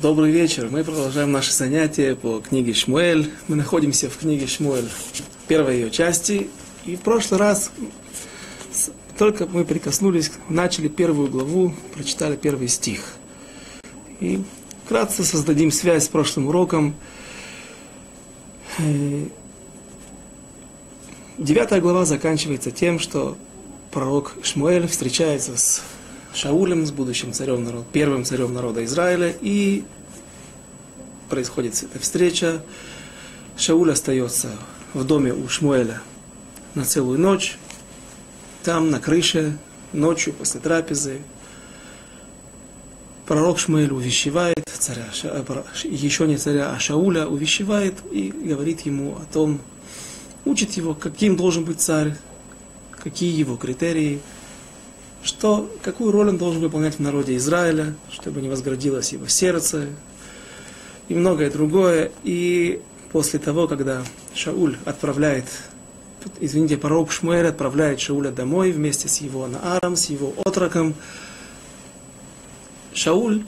Добрый вечер. Мы продолжаем наши занятия по книге Шмуэль. Мы находимся в книге Шмуэль, первой ее части. И в прошлый раз только мы прикоснулись, начали первую главу, прочитали первый стих. И вкратце создадим связь с прошлым уроком. Э, девятая глава заканчивается тем, что пророк Шмуэль встречается с Шаулем, с будущим царем народа, первым царем народа Израиля, и происходит эта встреча. Шауль остается в доме у Шмуэля на целую ночь, там, на крыше, ночью, после трапезы. Пророк Шмуэль увещевает царя, еще не царя, а Шауля увещевает и говорит ему о том, учит его, каким должен быть царь, какие его критерии – что, какую роль он должен выполнять в народе Израиля, чтобы не возградилось его сердце и многое другое. И после того, когда Шауль отправляет, извините, пророк Шмуэль отправляет Шауля домой вместе с его Нааром, с его отроком, Шауль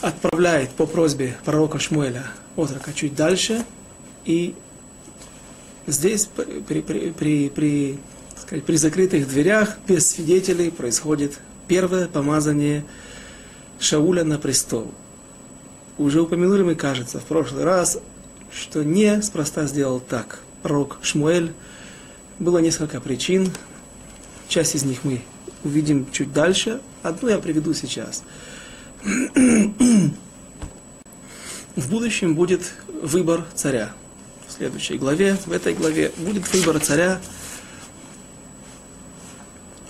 отправляет по просьбе пророка Шмуэля отрока чуть дальше, и здесь при, при, при, при сказать, при закрытых дверях, без свидетелей, происходит первое помазание Шауля на престол. Уже упомянули мы, кажется, в прошлый раз, что не спроста сделал так. Пророк Шмуэль. Было несколько причин. Часть из них мы увидим чуть дальше. Одну я приведу сейчас. В будущем будет выбор царя. В следующей главе, в этой главе будет выбор царя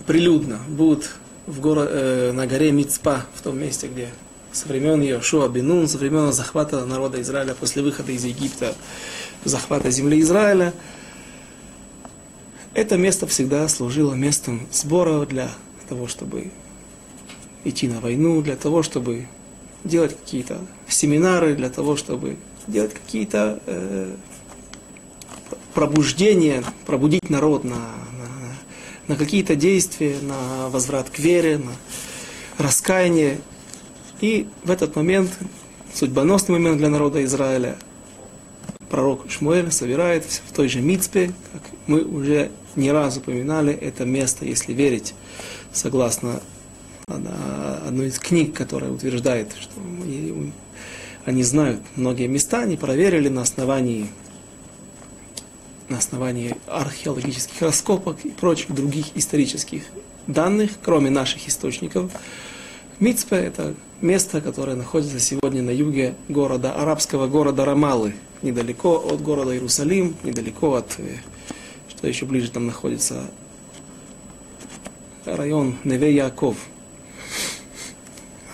прилюдно будут в горо, э, на горе Мицпа, в том месте, где со времен Йошуа Бенун, со времен захвата народа Израиля после выхода из Египта, захвата земли Израиля, это место всегда служило местом сбора для того, чтобы идти на войну, для того, чтобы делать какие-то семинары, для того, чтобы делать какие-то э, пробуждения, пробудить народ на на какие-то действия, на возврат к вере, на раскаяние. И в этот момент, судьбоносный момент для народа Израиля, пророк Шмуэль собирает в той же Мицпе, как мы уже не раз упоминали, это место, если верить, согласно одной из книг, которая утверждает, что они знают многие места, они проверили на основании на основании археологических раскопок и прочих других исторических данных, кроме наших источников. Мицпе – это место, которое находится сегодня на юге города, арабского города Рамалы, недалеко от города Иерусалим, недалеко от, э, что еще ближе там находится, район Неве-Яков,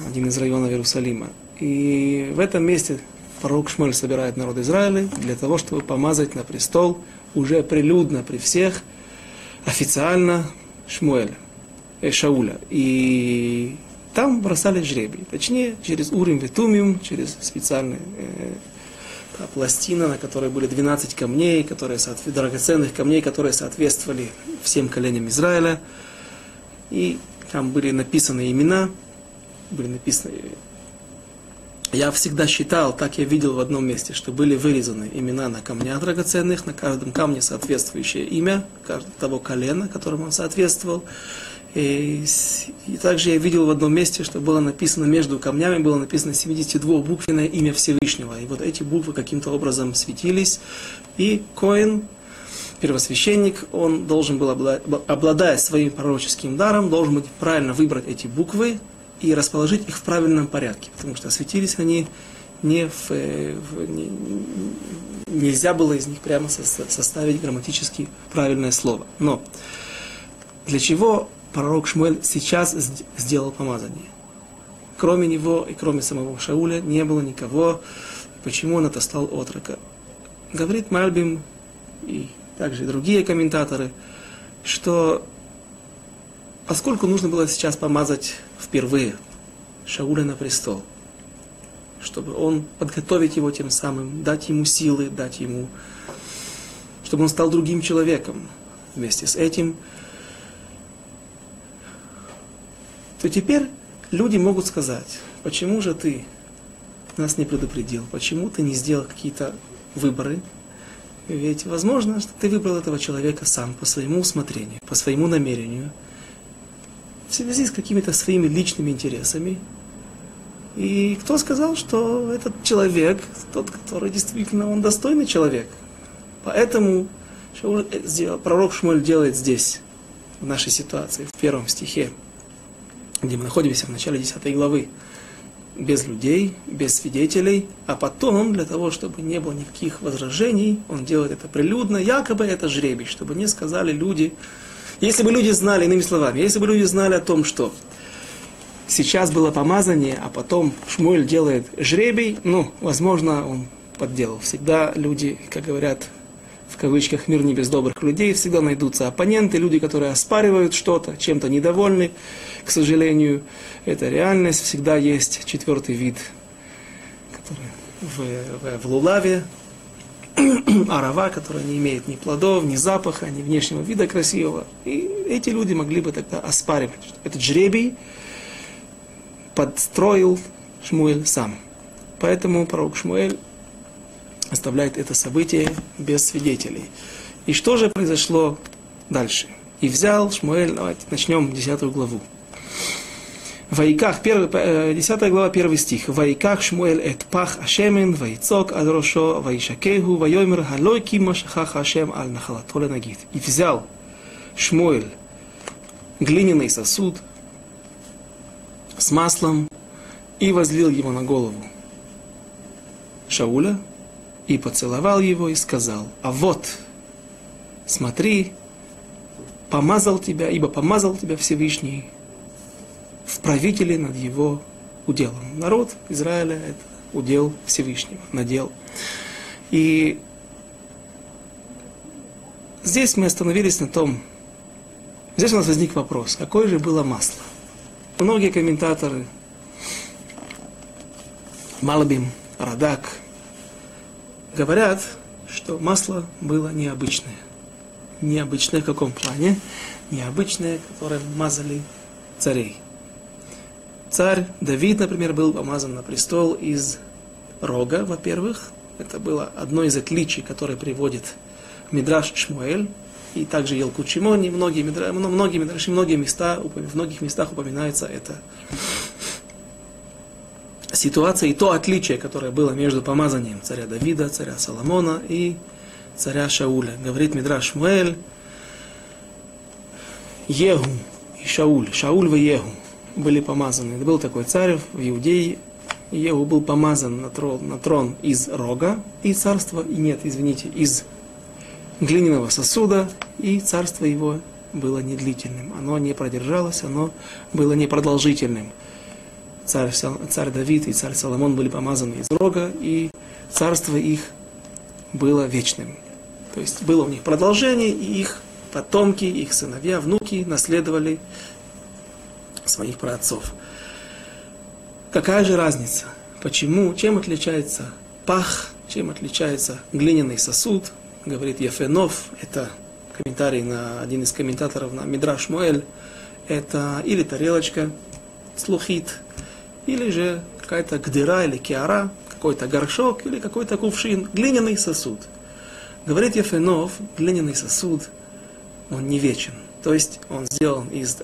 один из районов Иерусалима. И в этом месте пророк Шмель собирает народ Израиля для того, чтобы помазать на престол уже прилюдно при всех, официально Шмуэля, э, Шауля. И там бросали жребий. Точнее, через Урим Ветумиум, через специальные э, пластина, на которой были 12 камней, которые, драгоценных камней, которые соответствовали всем коленям Израиля. И там были написаны имена, были написаны я всегда считал, так я видел в одном месте, что были вырезаны имена на камнях драгоценных, на каждом камне соответствующее имя того колена, которому он соответствовал. И, и также я видел в одном месте, что было написано между камнями, было написано 72-буквенное имя Всевышнего. И вот эти буквы каким-то образом светились. И Коин, первосвященник, он должен был, обладая своим пророческим даром, должен быть правильно выбрать эти буквы, и расположить их в правильном порядке, потому что осветились они не в, э, в не, нельзя было из них прямо со, составить грамматически правильное слово. Но для чего пророк Шмуэль сейчас сделал помазание? Кроме него и кроме самого Шауля не было никого. Почему он отослал отрока? Говорит Мальбим и также другие комментаторы, что поскольку нужно было сейчас помазать впервые Шауля на престол, чтобы он подготовить его тем самым, дать ему силы, дать ему, чтобы он стал другим человеком. Вместе с этим, то теперь люди могут сказать, почему же ты нас не предупредил? Почему ты не сделал какие-то выборы? Ведь возможно, что ты выбрал этого человека сам, по своему усмотрению, по своему намерению, в связи с какими-то своими личными интересами. И кто сказал, что этот человек, тот, который действительно, он достойный человек. Поэтому пророк Шмуль делает здесь, в нашей ситуации, в первом стихе, где мы находимся в начале 10 главы, без людей, без свидетелей, а потом, для того, чтобы не было никаких возражений, он делает это прилюдно, якобы это жребий, чтобы не сказали люди, если бы люди знали, иными словами, если бы люди знали о том, что сейчас было помазание, а потом Шмуэль делает жребий, ну, возможно, он подделал. Всегда люди, как говорят, кавычках, мир не без добрых людей, всегда найдутся оппоненты, люди, которые оспаривают что-то, чем-то недовольны. К сожалению, это реальность. Всегда есть четвертый вид, который в, в, в лулаве, арава, которая не имеет ни плодов, ни запаха, ни внешнего вида красивого. И эти люди могли бы тогда оспаривать. Этот жребий подстроил Шмуэль сам. Поэтому пророк Шмуэль оставляет это событие без свидетелей. И что же произошло дальше? И взял Шмуэль, давайте начнем десятую главу. Вайках, 10 глава, первый стих. Вайках Шмуэль эт пах ашемен, вайцок ад рошо, вайшакеху, вайомер халой кима шахаха ашем аль нахалатоле нагид. И взял Шмуэль глиняный сосуд с маслом и возлил его на голову Шауля, и поцеловал его и сказал, а вот, смотри, помазал тебя, ибо помазал тебя Всевышний в правителе над его уделом. Народ Израиля – это удел Всевышнего, надел. И здесь мы остановились на том, здесь у нас возник вопрос, какое же было масло? Многие комментаторы, Малабим, Радак, говорят, что масло было необычное. Необычное в каком плане? Необычное, которое мазали царей. Царь Давид, например, был помазан на престол из рога, во-первых. Это было одно из отличий, которое приводит Мидраш Шмуэль, и также Елкут Шимони, многие, многие, многие, места, в многих местах упоминается это ситуация и то отличие, которое было между помазанием царя Давида, царя Соломона и царя Шауля. Говорит Мидраш Муэль, Егу и Шауль, Шауль и Егу были помазаны. Был такой царь в Иудее, Егу был помазан на трон, на трон из рога и царства, и нет, извините, из глиняного сосуда, и царство его было недлительным. Оно не продержалось, оно было непродолжительным царь, царь Давид и царь Соломон были помазаны из рога, и царство их было вечным. То есть было у них продолжение, и их потомки, их сыновья, внуки наследовали своих праотцов. Какая же разница? Почему? Чем отличается пах? Чем отличается глиняный сосуд? Говорит Ефенов, это комментарий на один из комментаторов на Мидраш Муэль. Это или тарелочка, слухит, или же какая-то гдыра или киара, какой-то горшок или какой-то кувшин, глиняный сосуд. Говорит Ефенов, глиняный сосуд, он не вечен. То есть он сделан из...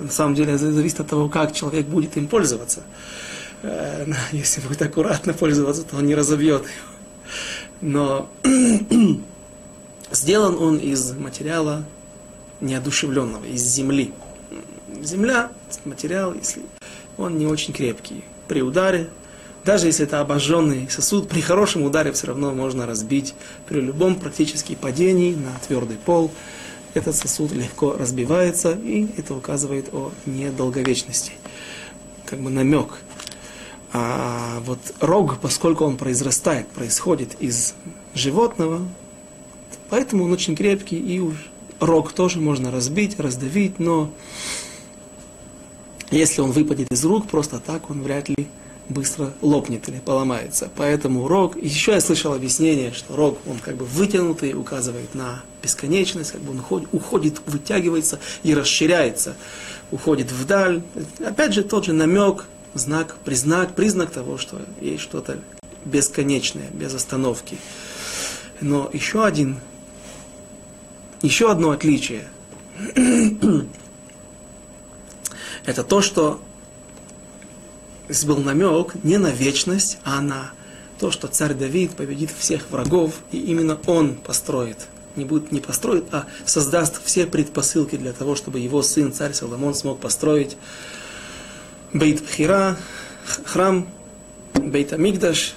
На самом деле зависит от того, как человек будет им пользоваться. Э, если будет аккуратно пользоваться, то он не разобьет его. Но сделан он из материала неодушевленного, из земли. Земля, материал, если он не очень крепкий. При ударе, даже если это обожженный сосуд, при хорошем ударе все равно можно разбить. При любом практически падении на твердый пол этот сосуд легко разбивается, и это указывает о недолговечности. Как бы намек. А вот рог, поскольку он произрастает, происходит из животного, поэтому он очень крепкий, и рог тоже можно разбить, раздавить, но если он выпадет из рук, просто так он вряд ли быстро лопнет или поломается. Поэтому рог, еще я слышал объяснение, что рог, он как бы вытянутый, указывает на бесконечность, как бы он уходит, уходит вытягивается и расширяется, уходит вдаль. Опять же, тот же намек, знак, признак, признак того, что есть что-то бесконечное, без остановки. Но еще один, еще одно отличие – это то, что здесь был намек не на вечность, а на то, что царь Давид победит всех врагов, и именно он построит, не будет не построит, а создаст все предпосылки для того, чтобы его сын, царь Соломон, смог построить Бейт Пхира, храм, Бейт Амигдаш,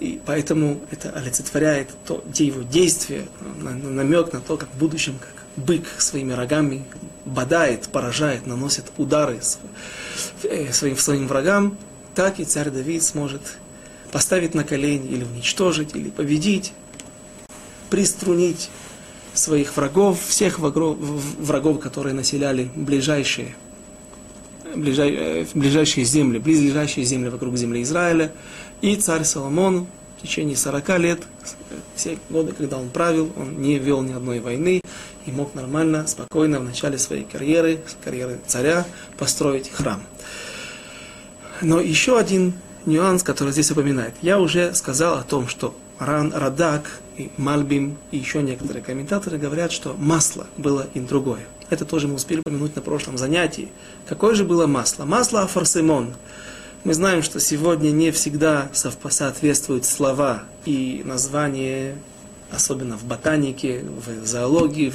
и поэтому это олицетворяет то, те его действия, намек на то, как в будущем, как бык своими рогами бодает, поражает, наносит удары э, своим, своим врагам, так и царь Давид сможет поставить на колени или уничтожить, или победить, приструнить своих врагов, всех врагов, врагов которые населяли ближайшие, ближай, э, ближайшие земли, близлежащие земли вокруг земли Израиля. И царь Соломон в течение 40 лет, все годы, когда он правил, он не вел ни одной войны и мог нормально, спокойно в начале своей карьеры, карьеры царя, построить храм. Но еще один нюанс, который здесь упоминает. Я уже сказал о том, что Ран Радак и Мальбим и еще некоторые комментаторы говорят, что масло было и другое. Это тоже мы успели упомянуть на прошлом занятии. Какое же было масло? Масло афарсимон. Мы знаем, что сегодня не всегда соответствуют слова и названия, особенно в ботанике, в зоологии,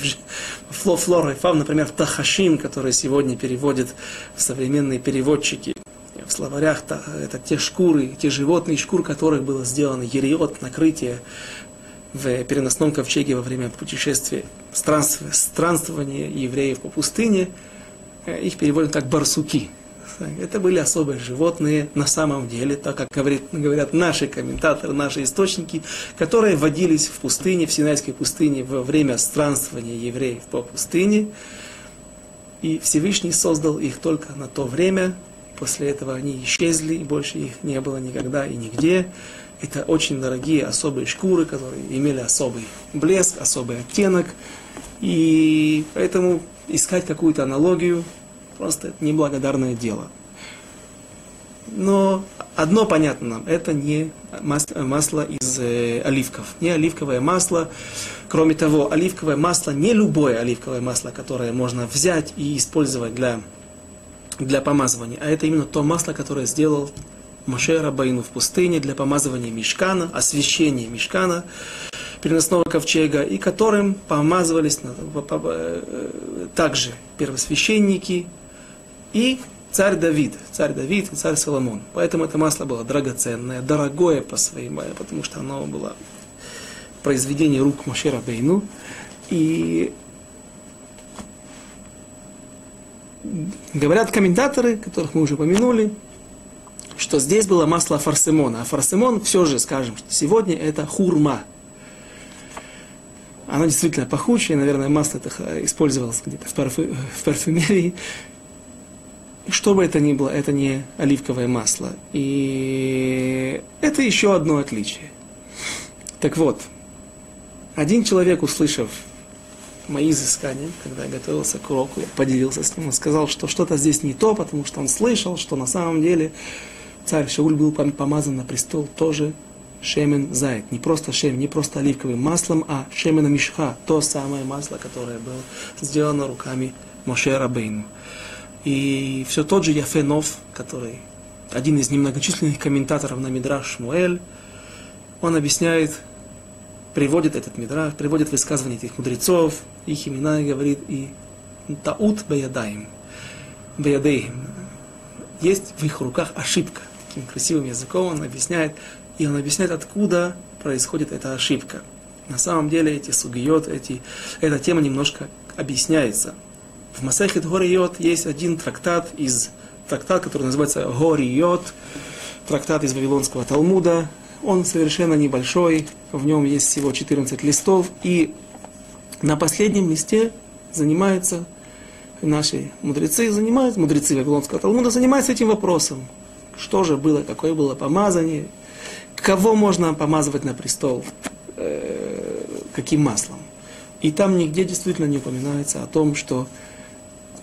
в флора и фав, например, тахашим, который сегодня переводят современные переводчики в словарях это те шкуры, те животные, шкур которых было сделано ериот, накрытие в переносном ковчеге во время путешествия, странствования, евреев по пустыне, их переводят как барсуки. Это были особые животные на самом деле, так как говорит, говорят наши комментаторы, наши источники, которые водились в пустыне, в Синайской пустыне во время странствования евреев по пустыне. И Всевышний создал их только на то время, После этого они исчезли, и больше их не было никогда и нигде. Это очень дорогие особые шкуры, которые имели особый блеск, особый оттенок. И поэтому искать какую-то аналогию просто неблагодарное дело. Но одно понятно нам, это не масло из э, оливков, не оливковое масло. Кроме того, оливковое масло, не любое оливковое масло, которое можно взять и использовать для для помазывания, а это именно то масло, которое сделал Моше Рабаину в пустыне для помазывания мешкана, освящения мешкана, переносного ковчега, и которым помазывались э, также первосвященники и царь Давид, царь Давид и царь Соломон. Поэтому это масло было драгоценное, дорогое по своей, потому что оно было произведение рук Моше Рабейну. И говорят комментаторы, которых мы уже упомянули, что здесь было масло фарсемона. А фарсемон все же, скажем, что сегодня это хурма. Оно действительно пахучее, наверное, масло это использовалось где-то в, парфю, в парфюмерии. Что бы это ни было, это не оливковое масло. И это еще одно отличие. Так вот, один человек, услышав мои изыскания, когда я готовился к уроку, я поделился с ним, он сказал, что что-то здесь не то, потому что он слышал, что на самом деле царь Шауль был помазан на престол тоже шемен зайд. Не просто шем, не просто оливковым маслом, а шемена мишха, то самое масло, которое было сделано руками Моше Рабейну. И все тот же Яфенов, который один из немногочисленных комментаторов на Мидраш Шмуэль, он объясняет приводит этот мидраж, приводит высказывания этих мудрецов, их имена и говорит, и таут беядаем, беядеем. Есть в их руках ошибка. Таким красивым языком он объясняет, и он объясняет, откуда происходит эта ошибка. На самом деле эти сугиот, эти, эта тема немножко объясняется. В Масахет Гориот есть один трактат из трактат, который называется Гориот, трактат из Вавилонского Талмуда, он совершенно небольшой, в нем есть всего 14 листов, и на последнем листе занимаются наши мудрецы, занимаются, мудрецы Вавилонского Талмуда занимаются этим вопросом. Что же было, какое было помазание, кого можно помазывать на престол, э, каким маслом. И там нигде действительно не упоминается о том, что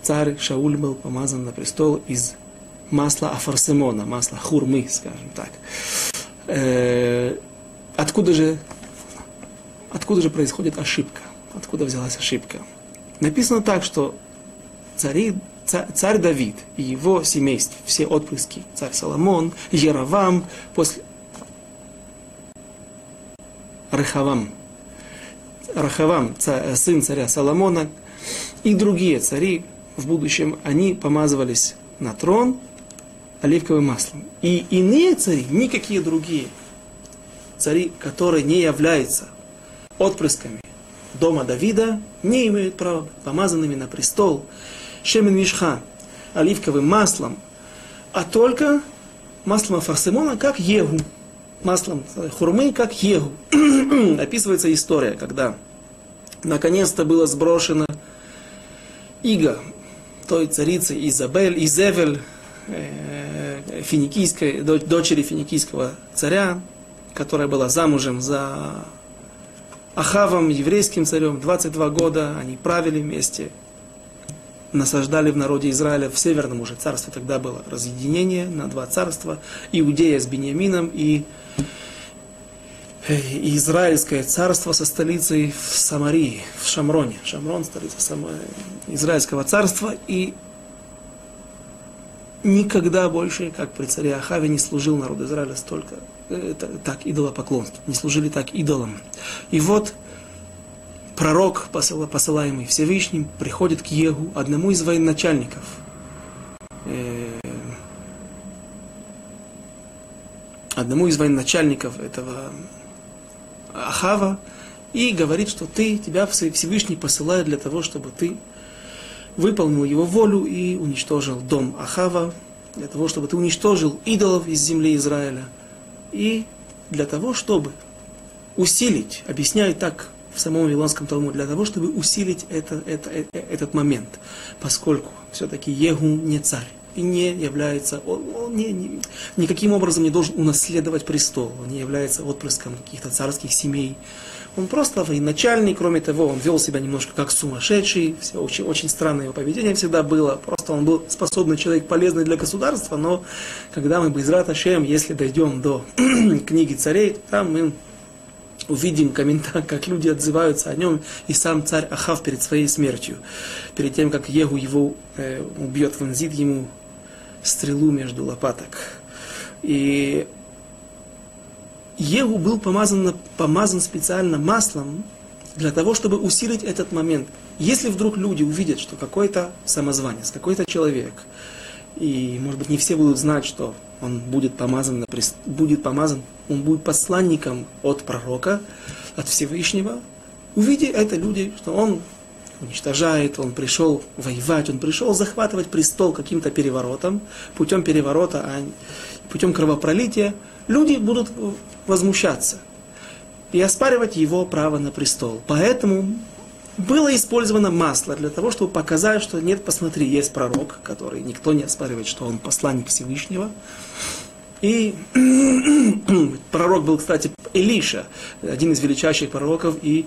царь Шауль был помазан на престол из масло афарсемона, масло хурмы, скажем так. Э, откуда же, откуда же происходит ошибка? Откуда взялась ошибка? Написано так, что цари, царь, царь Давид и его семейство, все отпрыски, царь Соломон, Яровам, после Рахавам, Рахавам, царь, сын царя Соломона, и другие цари в будущем, они помазывались на трон оливковым маслом. И иные цари, никакие другие цари, которые не являются отпрысками дома Давида, не имеют права быть помазанными на престол Шемен Мишха оливковым маслом, а только маслом Афарсимона, как Егу, маслом хурмы, как Егу. Описывается история, когда наконец-то было сброшено иго той царицы Изабель, Изевель, э, финикийской, дочери финикийского царя, которая была замужем за Ахавом, еврейским царем, 22 года, они правили вместе, насаждали в народе Израиля, в северном уже царстве тогда было разъединение на два царства, Иудея с Бениамином и и Израильское царство со столицей в Самарии, в Шамроне. Шамрон, столица. Израильского царства. И никогда больше, как при царе Ахаве, не служил народ Израиля столько, э, так идолопоклонство. Не служили так идолам. И вот пророк, посылаемый Всевышним, приходит к Егу, одному из военачальников. Э, одному из военачальников этого Ахава и говорит, что ты, тебя Всевышний посылает для того, чтобы ты выполнил его волю и уничтожил дом Ахава, для того, чтобы ты уничтожил идолов из земли Израиля, и для того, чтобы усилить, объясняет так в самом Вавилонском Талмуде, для того, чтобы усилить это, это, это, этот момент, поскольку все-таки Егу не царь и не является, он, он не, не, никаким образом не должен унаследовать престол, он не является отпрыском каких-то царских семей. Он просто военачальник, кроме того, он вел себя немножко как сумасшедший, все очень, очень странное его поведение всегда было, просто он был способный человек, полезный для государства, но когда мы без Раташем, если дойдем до книги царей, там мы увидим комментарий, как люди отзываются о нем, и сам царь Ахав перед своей смертью, перед тем, как Егу его э, убьет, вонзит ему стрелу между лопаток. И Егу был помазан, помазан специально маслом для того, чтобы усилить этот момент. Если вдруг люди увидят, что какой-то самозванец, какой-то человек, и, может быть, не все будут знать, что он будет помазан, будет помазан, он будет посланником от пророка, от Всевышнего, увидя это люди, что он уничтожает, он пришел воевать, он пришел захватывать престол каким-то переворотом, путем переворота, а путем кровопролития, люди будут возмущаться и оспаривать его право на престол. Поэтому было использовано масло для того, чтобы показать, что нет, посмотри, есть пророк, который никто не оспаривает, что он посланник Всевышнего. И пророк был, кстати, Илиша, один из величайших пророков и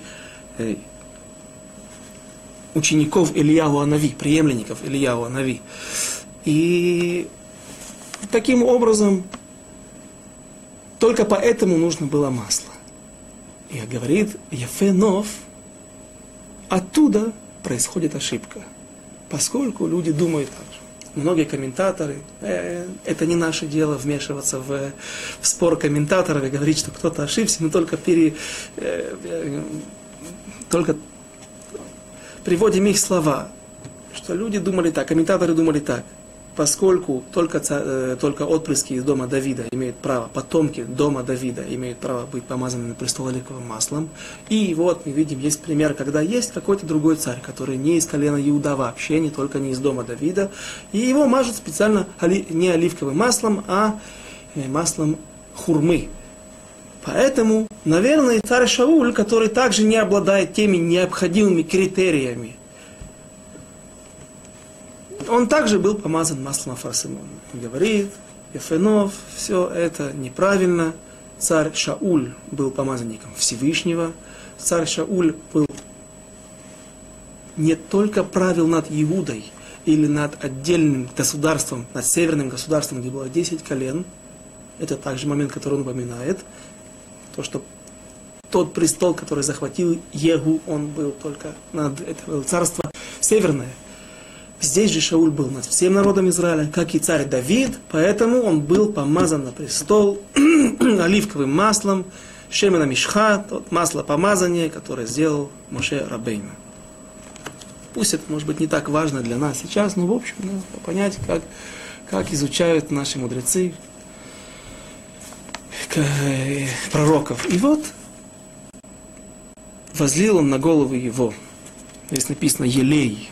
э, учеников Ильяу Анави, преемленников Ильяу Анави. И таким образом только поэтому нужно было масло. И говорит Ефенов, оттуда происходит ошибка. Поскольку люди думают так же. Многие комментаторы, э, это не наше дело вмешиваться в, в спор комментаторов и говорить, что кто-то ошибся, мы только, пере, э, э, только приводим их слова, что люди думали так, комментаторы думали так, поскольку только, э, только отпрыски из дома Давида имеют право, потомки дома Давида имеют право быть помазаны на маслом. И вот мы видим, есть пример, когда есть какой-то другой царь, который не из колена Иуда вообще, не только не из дома Давида, и его мажут специально не оливковым маслом, а э, маслом хурмы, Поэтому, наверное, царь Шауль, который также не обладает теми необходимыми критериями, он также был помазан маслом Афарсимона. Говорит, Ефенов, все это неправильно. Царь Шауль был помазанником Всевышнего. Царь Шауль был не только правил над Иудой, или над отдельным государством, над северным государством, где было 10 колен. Это также момент, который он упоминает. То, что тот престол, который захватил Егу, он был только над это было царство северное. Здесь же Шауль был над всем народом Израиля, как и царь Давид, поэтому он был помазан на престол оливковым маслом, Шемена Мишха, тот масло помазания, которое сделал Моше Рабейна. Пусть это, может быть, не так важно для нас сейчас, но, в общем, надо понять, как, как изучают наши мудрецы пророков. И вот возлил он на голову его. Здесь написано «елей»,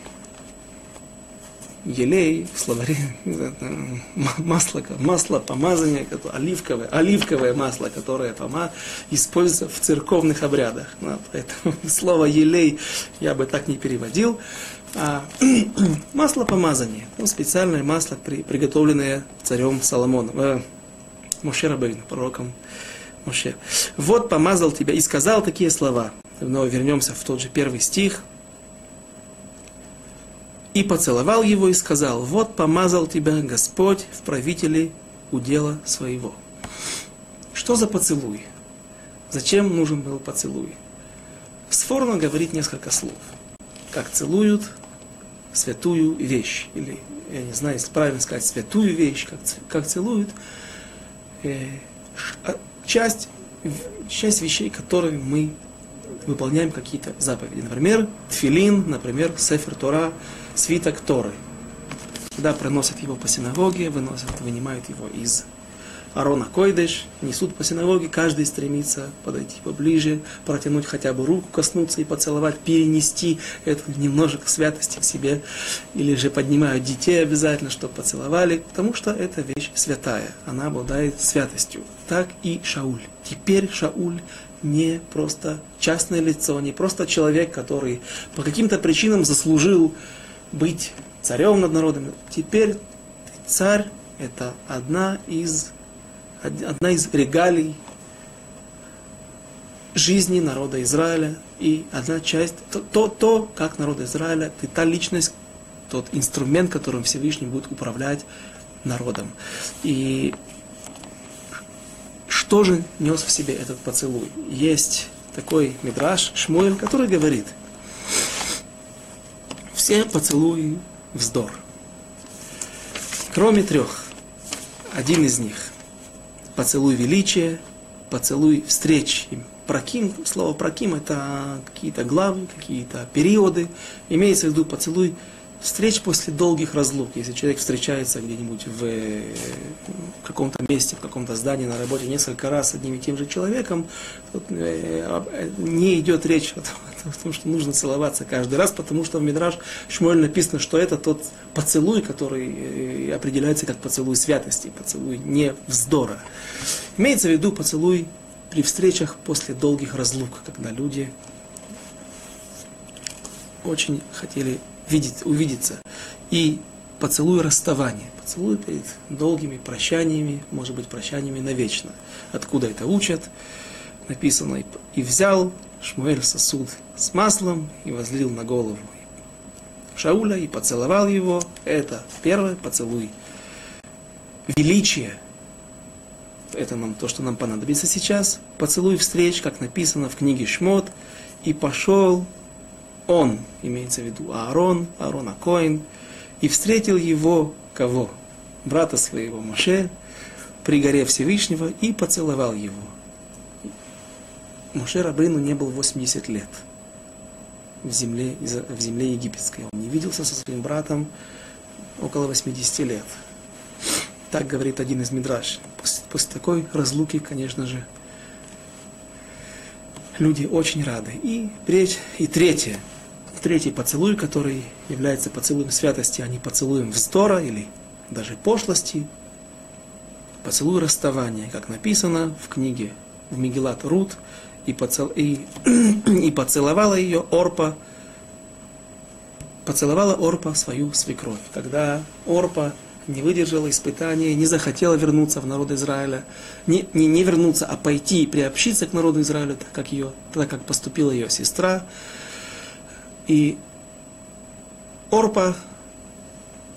елей, в словаре, масло, масло помазания, оливковое, оливковое масло, которое пома, используется в церковных обрядах. Ну, поэтому слово елей я бы так не переводил. А, масло помазания, ну, специальное масло, при, приготовленное царем Соломоном, э, Моше Рабейн, пророком Моше. Вот помазал тебя и сказал такие слова. Но вернемся в тот же первый стих, и поцеловал его и сказал, вот помазал тебя Господь в правителе удела своего. Что за поцелуй? Зачем нужен был поцелуй? Сфорно говорит несколько слов. Как целуют святую вещь. Или, я не знаю, если правильно сказать, святую вещь, как, как целуют. Э, а, часть, часть вещей, которые мы выполняем какие-то заповеди. Например, тфилин, например, сефер Тора, свиток Торы. Когда приносят его по синагоге, выносят, вынимают его из Арона Койдыш, несут по синагоге, каждый стремится подойти поближе, протянуть хотя бы руку, коснуться и поцеловать, перенести эту немножко святости к себе, или же поднимают детей обязательно, чтобы поцеловали, потому что эта вещь святая, она обладает святостью. Так и Шауль. Теперь Шауль не просто частное лицо, не просто человек, который по каким-то причинам заслужил быть царем над народом. Теперь царь – это одна из, одна из регалий жизни народа Израиля и одна часть, то, то, то как народ Израиля, ты та личность, тот инструмент, которым Всевышний будет управлять народом. И что же нес в себе этот поцелуй? Есть такой мидраш Шмуэль, который говорит, все поцелуи вздор. Кроме трех. Один из них – поцелуй величия, поцелуй встреч. Проким, слово проким – это какие-то главы, какие-то периоды. Имеется в виду поцелуй встреч после долгих разлук. Если человек встречается где-нибудь в э, каком-то месте, в каком-то здании, на работе несколько раз с одним и тем же человеком, тут э, э, не идет речь о том, о том, что нужно целоваться каждый раз, потому что в Мидраш Шмуэль написано, что это тот поцелуй, который определяется как поцелуй святости, поцелуй не вздора. Имеется в виду поцелуй при встречах после долгих разлук, когда люди очень хотели видеть, увидеться. И поцелуй расставания. Поцелуй перед долгими прощаниями, может быть, прощаниями навечно. Откуда это учат? Написано, и взял Шмуэль сосуд с маслом и возлил на голову Шауля и поцеловал его. Это первый поцелуй. Величие. Это нам то, что нам понадобится сейчас. Поцелуй встреч, как написано в книге Шмот. И пошел он, имеется в виду Аарон, Аарон Акоин, и встретил его, кого? Брата своего Моше, при горе Всевышнего, и поцеловал его. Моше Рабыну не был 80 лет в земле, в земле египетской. Он не виделся со своим братом около 80 лет. Так говорит один из мидраш. После, после такой разлуки, конечно же, люди очень рады. И, и третье, третий поцелуй, который является поцелуем святости, а не поцелуем вздора или даже пошлости. Поцелуй расставания, как написано в книге в Мегилат Рут, и, поцел, и, и поцеловала ее Орпа, поцеловала Орпа свою свекровь. Когда Орпа не выдержала испытания, не захотела вернуться в народ Израиля, не, не, не вернуться, а пойти и приобщиться к народу Израиля, так как, ее, так как поступила ее сестра, и Орпа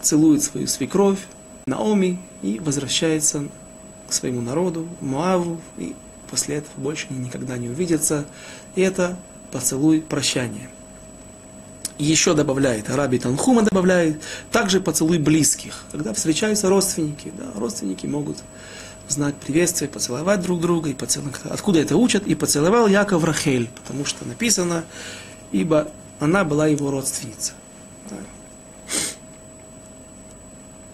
целует свою свекровь, Наоми, и возвращается к своему народу, Муаву, и после этого больше никогда не увидятся. И это поцелуй прощания. Еще добавляет, Раби Танхума добавляет, также поцелуй близких. Когда встречаются родственники, да, родственники могут знак приветствия, поцеловать друг друга, и поцеловать. Откуда это учат? И поцеловал Яков Рахель, потому что написано, ибо она была его родственница. Да.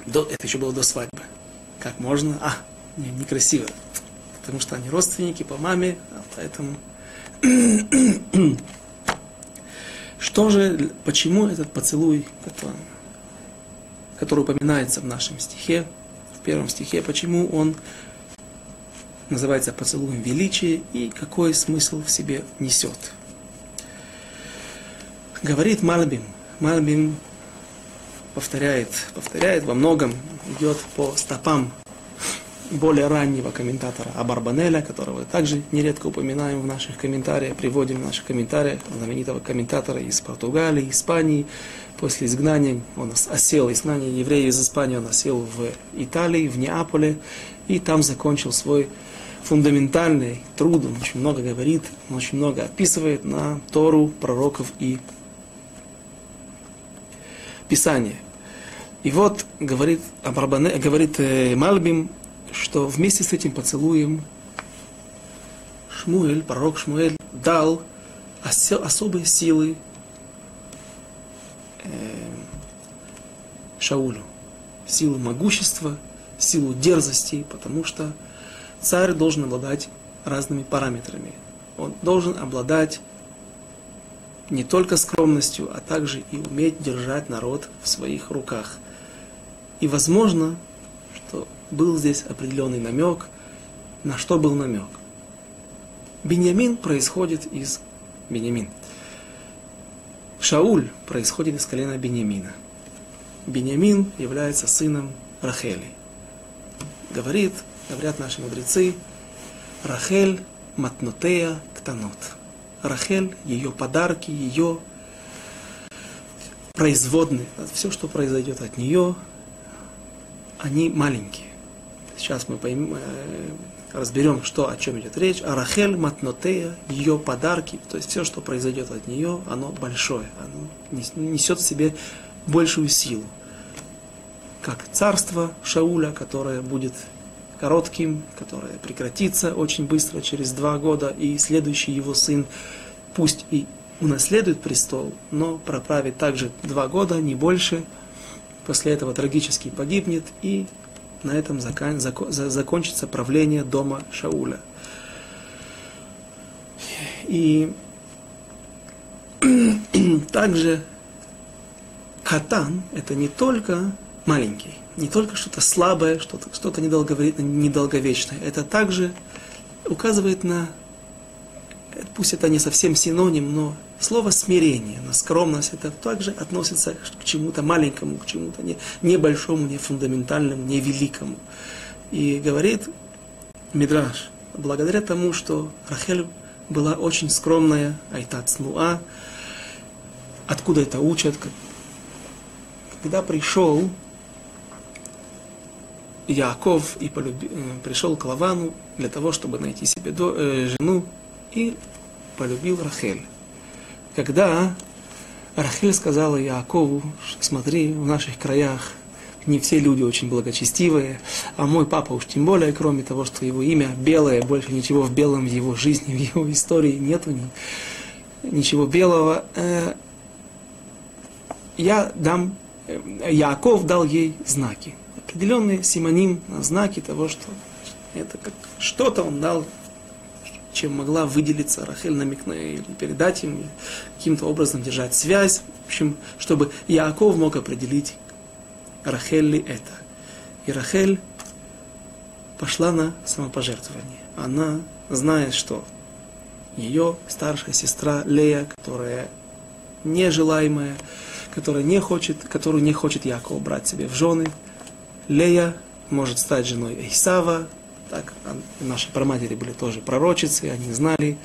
До, это еще было до свадьбы. Как можно? А, не, некрасиво. Потому что они родственники по маме, а поэтому... Что же, почему этот поцелуй, который, который упоминается в нашем стихе, в первом стихе, почему он называется поцелуем величия и какой смысл в себе несет? Говорит Мальбим. Мальбим повторяет, повторяет во многом, идет по стопам более раннего комментатора Абарбанеля, которого также нередко упоминаем в наших комментариях, приводим в наших комментариях, знаменитого комментатора из Португалии, Испании. После изгнания, он осел, изгнания евреев из Испании, он осел в Италии, в Неаполе, и там закончил свой фундаментальный труд, он очень много говорит, он очень много описывает на Тору, пророков и Писание. И вот говорит, говорит э, Мальбим, что вместе с этим поцелуем Шмуэль, пророк Шмуэль, дал особые силы э, Шаулю. Силу могущества, силу дерзости, потому что царь должен обладать разными параметрами. Он должен обладать не только скромностью, а также и уметь держать народ в своих руках. И возможно, был здесь определенный намек. На что был намек? Беньямин происходит из Беньямин. Шауль происходит из колена Беньямина. Беньямин является сыном Рахели. Говорит, говорят наши мудрецы, Рахель матнотея ктанот. Рахель, ее подарки, ее производные, все, что произойдет от нее, они маленькие. Сейчас мы поймем, э, разберем, что, о чем идет речь. А Рахель Матнотея, ее подарки, то есть все, что произойдет от нее, оно большое, оно несет в себе большую силу. Как царство Шауля, которое будет коротким, которое прекратится очень быстро, через два года, и следующий его сын, пусть и унаследует престол, но проправит также два года, не больше, после этого трагически погибнет, и на этом закон, закон, закончится правление дома Шауля. И также Хатан – это не только маленький, не только что-то слабое, что-то что недолговечное. Это также указывает на, пусть это не совсем синоним, но слово смирение, на скромность, это также относится к чему-то маленькому, к чему-то не, небольшому, не фундаментальному, не великому. И говорит Мидраш, благодаря тому, что Рахель была очень скромная, айтат снуа, откуда это учат, когда пришел Яков и полюби, э, пришел к Лавану для того, чтобы найти себе до, э, жену, и полюбил Рахель. Когда Рахель сказала Якову, смотри, в наших краях не все люди очень благочестивые, а мой папа уж тем более, кроме того, что его имя белое, больше ничего в белом в его жизни, в его истории нету ни, ничего белого. Э, я дам, э, Яков дал ей знаки определенный симоним, знаки того, что это как что-то он дал, чем могла выделиться Рахель намекна или передать им, каким-то образом держать связь, в общем, чтобы Яаков мог определить, Рахель ли это. И Рахель пошла на самопожертвование. Она, зная, что ее старшая сестра Лея, которая нежелаемая, которая не хочет, которую не хочет Яков брать себе в жены, Лея может стать женой Исава. Так, а наши праматери были тоже пророчицы, они знали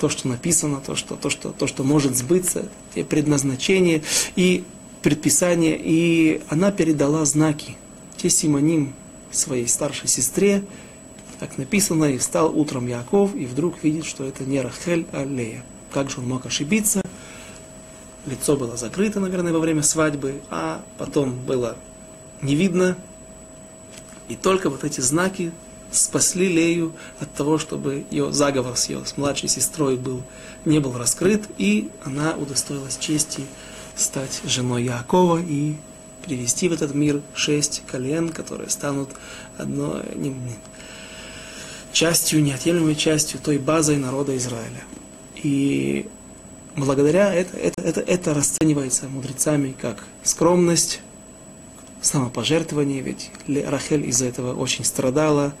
то, что написано, то, что, то, что, то, что может сбыться, те предназначения. И предписания, и она передала знаки, те симоним своей старшей сестре, так написано, и встал утром Яков, и вдруг видит, что это не Рахель, а Лея. Как же он мог ошибиться? Лицо было закрыто, наверное, во время свадьбы, а потом было не видно. И только вот эти знаки спасли Лею от того, чтобы ее заговор с ее с младшей сестрой был, не был раскрыт, и она удостоилась чести стать женой Якова и привести в этот мир шесть колен, которые станут одной не, не, частью, неотъемлемой частью той базой народа Израиля. И благодаря это, это, это, это расценивается мудрецами как скромность, самопожертвование, ведь Рахель из-за этого очень страдала,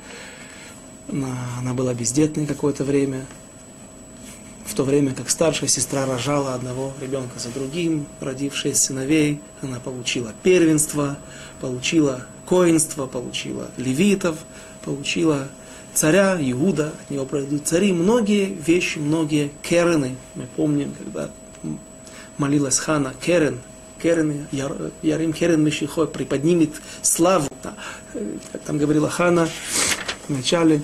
она, была бездетной какое-то время, в то время как старшая сестра рожала одного ребенка за другим, родив сыновей, она получила первенство, получила коинство, получила левитов, получила царя Иуда, от него пройдут цари, многие вещи, многие керены. Мы помним, когда молилась Хана, керен, керен, Ярим керен Мишихой, приподнимет славу. Как там говорила Хана в начале,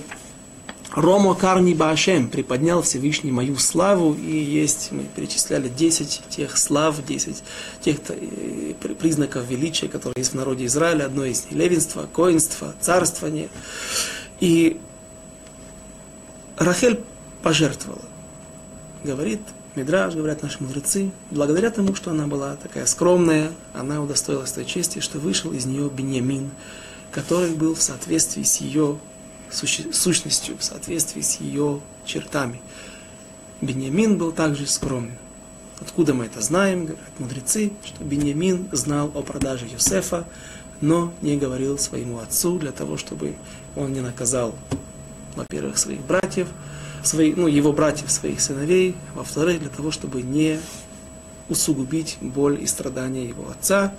Ромо Карни Баашем приподнял Всевышний мою славу, и есть, мы перечисляли 10 тех слав, 10 тех э, признаков величия, которые есть в народе Израиля. Одно из них левенство, коинство, царствование. И Рахель пожертвовала. Говорит Мидраж, говорят наши мудрецы, благодаря тому, что она была такая скромная, она удостоилась той чести, что вышел из нее Беньямин, который был в соответствии с ее сущностью, в соответствии с ее чертами. Беньямин был также скромен. Откуда мы это знаем, говорят мудрецы, что Беньямин знал о продаже Юсефа, но не говорил своему отцу для того, чтобы он не наказал во-первых, своих братьев, своих, ну, его братьев, своих сыновей, во-вторых, для того, чтобы не усугубить боль и страдания его отца.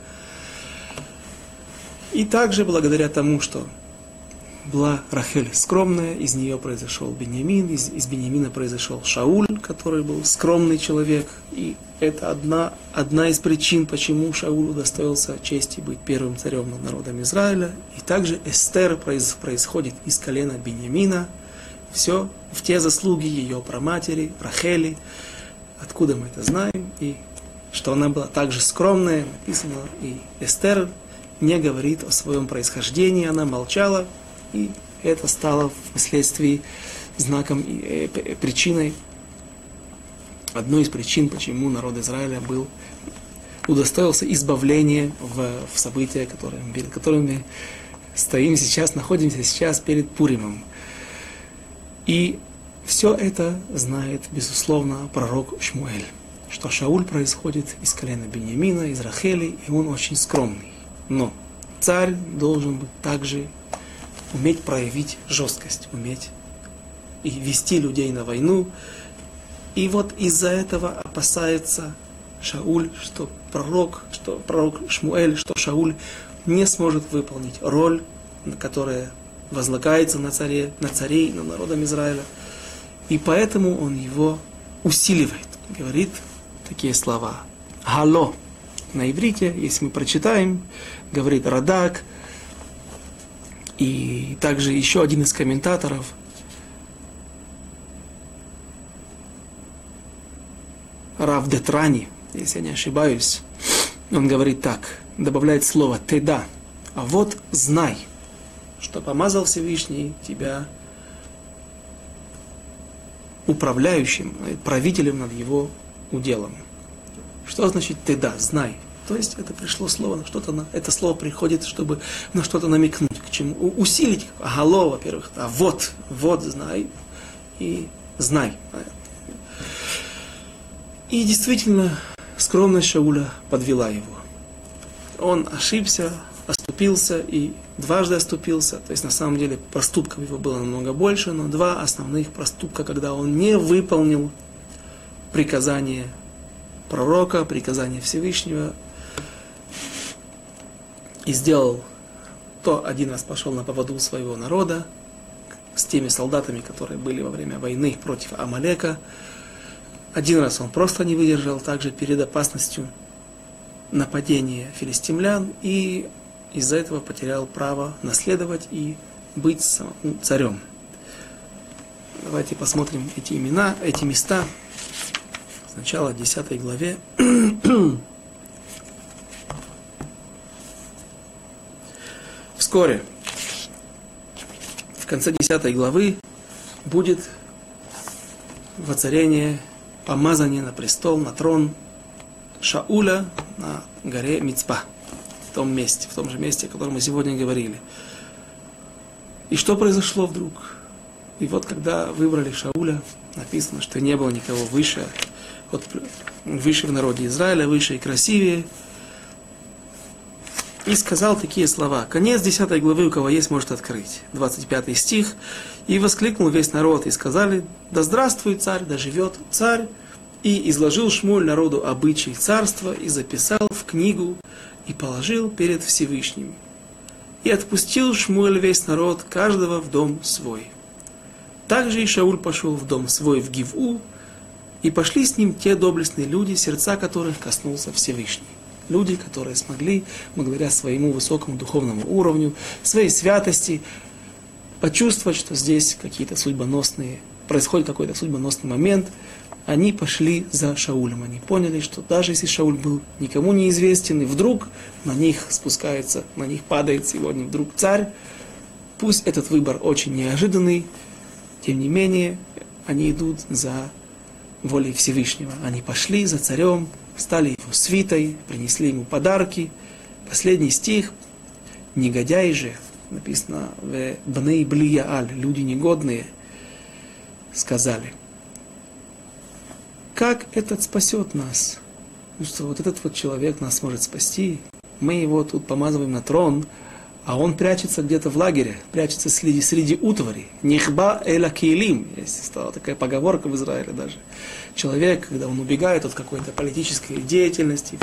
И также благодаря тому, что была Рахель скромная, из нее произошел Беньямин, из, из Беньямина произошел Шауль, который был скромный человек. И это одна, одна из причин, почему Шауль удостоился чести быть первым царем над народом Израиля. И также Эстер произ, происходит из колена Беньямина. Все в те заслуги ее праматери, Рахели. Откуда мы это знаем? И что она была также скромная, написано, и Эстер не говорит о своем происхождении, она молчала, и это стало впоследствии знаком и э, причиной, одной из причин, почему народ Израиля был удостоился избавления в, в события, которые, перед которыми стоим сейчас, находимся сейчас перед Пуримом. И все это знает, безусловно, пророк Шмуэль, что Шауль происходит из колена Беньямина, из Рахели, и он очень скромный. Но царь должен быть также уметь проявить жесткость, уметь и вести людей на войну. И вот из-за этого опасается Шауль, что пророк, что пророк Шмуэль, что Шауль не сможет выполнить роль, которая возлагается на царе, на царей, на народом Израиля. И поэтому он его усиливает. Говорит такие слова. Гало. На иврите, если мы прочитаем, говорит Радак, и также еще один из комментаторов, Рав Детрани, если я не ошибаюсь, он говорит так, добавляет слово «теда», а вот знай, что помазал Всевышний тебя управляющим, правителем над его уделом. Что значит «теда», знай? То есть это пришло слово что-то, на, это слово приходит, чтобы на что-то намекнуть, к чему, усилить, гало, во-первых, а вот, вот знай, и знай. И действительно, скромность Шауля подвела его. Он ошибся, оступился и дважды оступился. То есть на самом деле проступков его было намного больше, но два основных проступка, когда он не выполнил приказание пророка, приказание Всевышнего, и сделал то один раз пошел на поводу своего народа с теми солдатами, которые были во время войны против Амалека. Один раз он просто не выдержал, также перед опасностью нападение филистимлян и из-за этого потерял право наследовать и быть царем. Давайте посмотрим эти имена, эти места. Сначала в 10 главе. Вскоре, в конце 10 главы, будет воцарение, помазание на престол, на трон Шауля на горе Мицпа, в том месте, в том же месте, о котором мы сегодня говорили. И что произошло вдруг? И вот когда выбрали Шауля, написано, что не было никого выше, вот, выше в народе Израиля, выше и красивее. И сказал такие слова. Конец 10 главы, у кого есть, может открыть. 25 стих. И воскликнул весь народ, и сказали, да здравствует царь, да живет царь. И изложил Шмуль народу обычаи царства, и записал в книгу, и положил перед Всевышним. И отпустил Шмуэль весь народ, каждого в дом свой. Также и Шауль пошел в дом свой в Гиву, и пошли с ним те доблестные люди, сердца которых коснулся Всевышний. Люди, которые смогли, благодаря своему высокому духовному уровню, своей святости, почувствовать, что здесь какие-то судьбоносные, происходит какой-то судьбоносный момент, они пошли за Шаулем. Они поняли, что даже если Шауль был никому неизвестен, и вдруг на них спускается, на них падает сегодня вдруг царь, пусть этот выбор очень неожиданный, тем не менее, они идут за волей Всевышнего. Они пошли за царем, стали его свитой, принесли ему подарки. Последний стих. Негодяи же, написано в Бней Блияаль, люди негодные, сказали, как этот спасет нас? Что вот этот вот человек нас может спасти, мы его тут помазываем на трон, а он прячется где-то в лагере, прячется среди, среди утвари. Нихба эла кейлим. Есть стала такая поговорка в Израиле даже. Человек, когда он убегает от какой-то политической деятельности,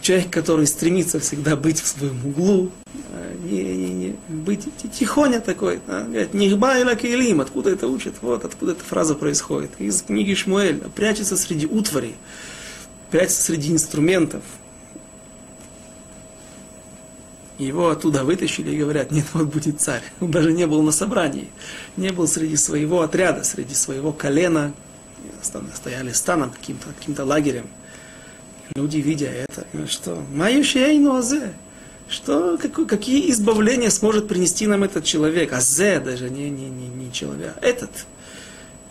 человек, который стремится всегда быть в своем углу, а, не, не, не, быть тихоня такой, а, говорит, нихба эла кейлим, откуда это учит, вот откуда эта фраза происходит. Из книги Шмуэль, прячется среди утвари, прячется среди инструментов, его оттуда вытащили и говорят, нет, вот будет царь. Он даже не был на собрании, не был среди своего отряда, среди своего колена, стояли станом, каким-то каким лагерем. Люди, видя это, что «Маюшейну азе», что, какой, какие избавления сможет принести нам этот человек? Азе даже, не, не, не, не человек, а этот.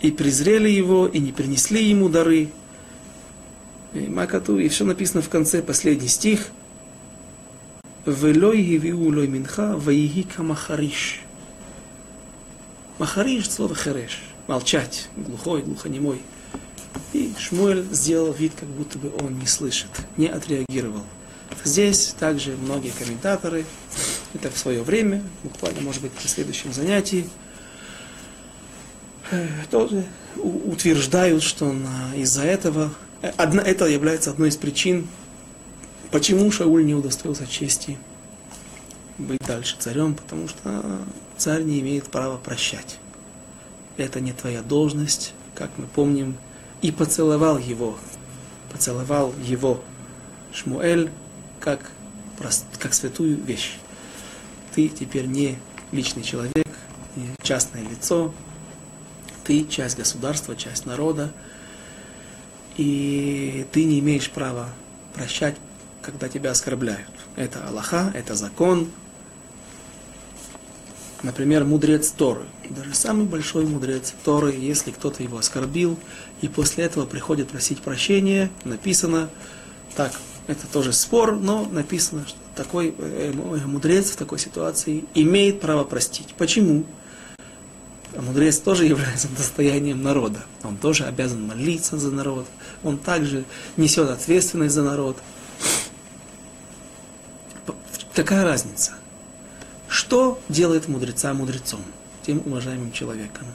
И презрели его, и не принесли ему дары. И Макату, и все написано в конце, последний стих – Велой гивиу лой минха, ваиги камахариш. Махариш, слово хереш, молчать, глухой, глухонемой. И Шмуэль сделал вид, как будто бы он не слышит, не отреагировал. Здесь также многие комментаторы, это в свое время, буквально, может быть, на следующем занятии, тоже утверждают, что из-за этого, одна, это является одной из причин Почему Шауль не удостоился чести быть дальше царем? Потому что царь не имеет права прощать. Это не твоя должность, как мы помним. И поцеловал его, поцеловал его Шмуэль как, как святую вещь. Ты теперь не личный человек, не частное лицо, ты часть государства, часть народа, и ты не имеешь права прощать когда тебя оскорбляют. Это Аллаха, это закон. Например, мудрец Торы. Даже самый большой мудрец Торы, если кто-то его оскорбил, и после этого приходит просить прощения, написано, так, это тоже спор, но написано, что такой э, мудрец в такой ситуации имеет право простить. Почему? А мудрец тоже является достоянием народа. Он тоже обязан молиться за народ. Он также несет ответственность за народ. Какая разница? Что делает мудреца мудрецом, тем уважаемым человеком?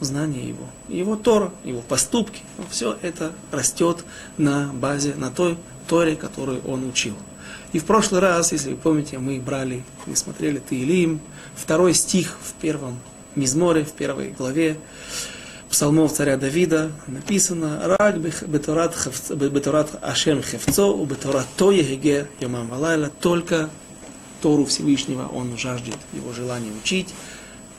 Знание его, его Тора, его поступки, все это растет на базе, на той Торе, которую он учил. И в прошлый раз, если вы помните, мы брали, мы смотрели Таилим, второй стих в первом Мизморе, в первой главе, псалмов царя Давида написано «Рак бетурат Ашем хевцо, у бетурат то егеге йомам валайла» только Тору Всевышнего он жаждет его желание учить,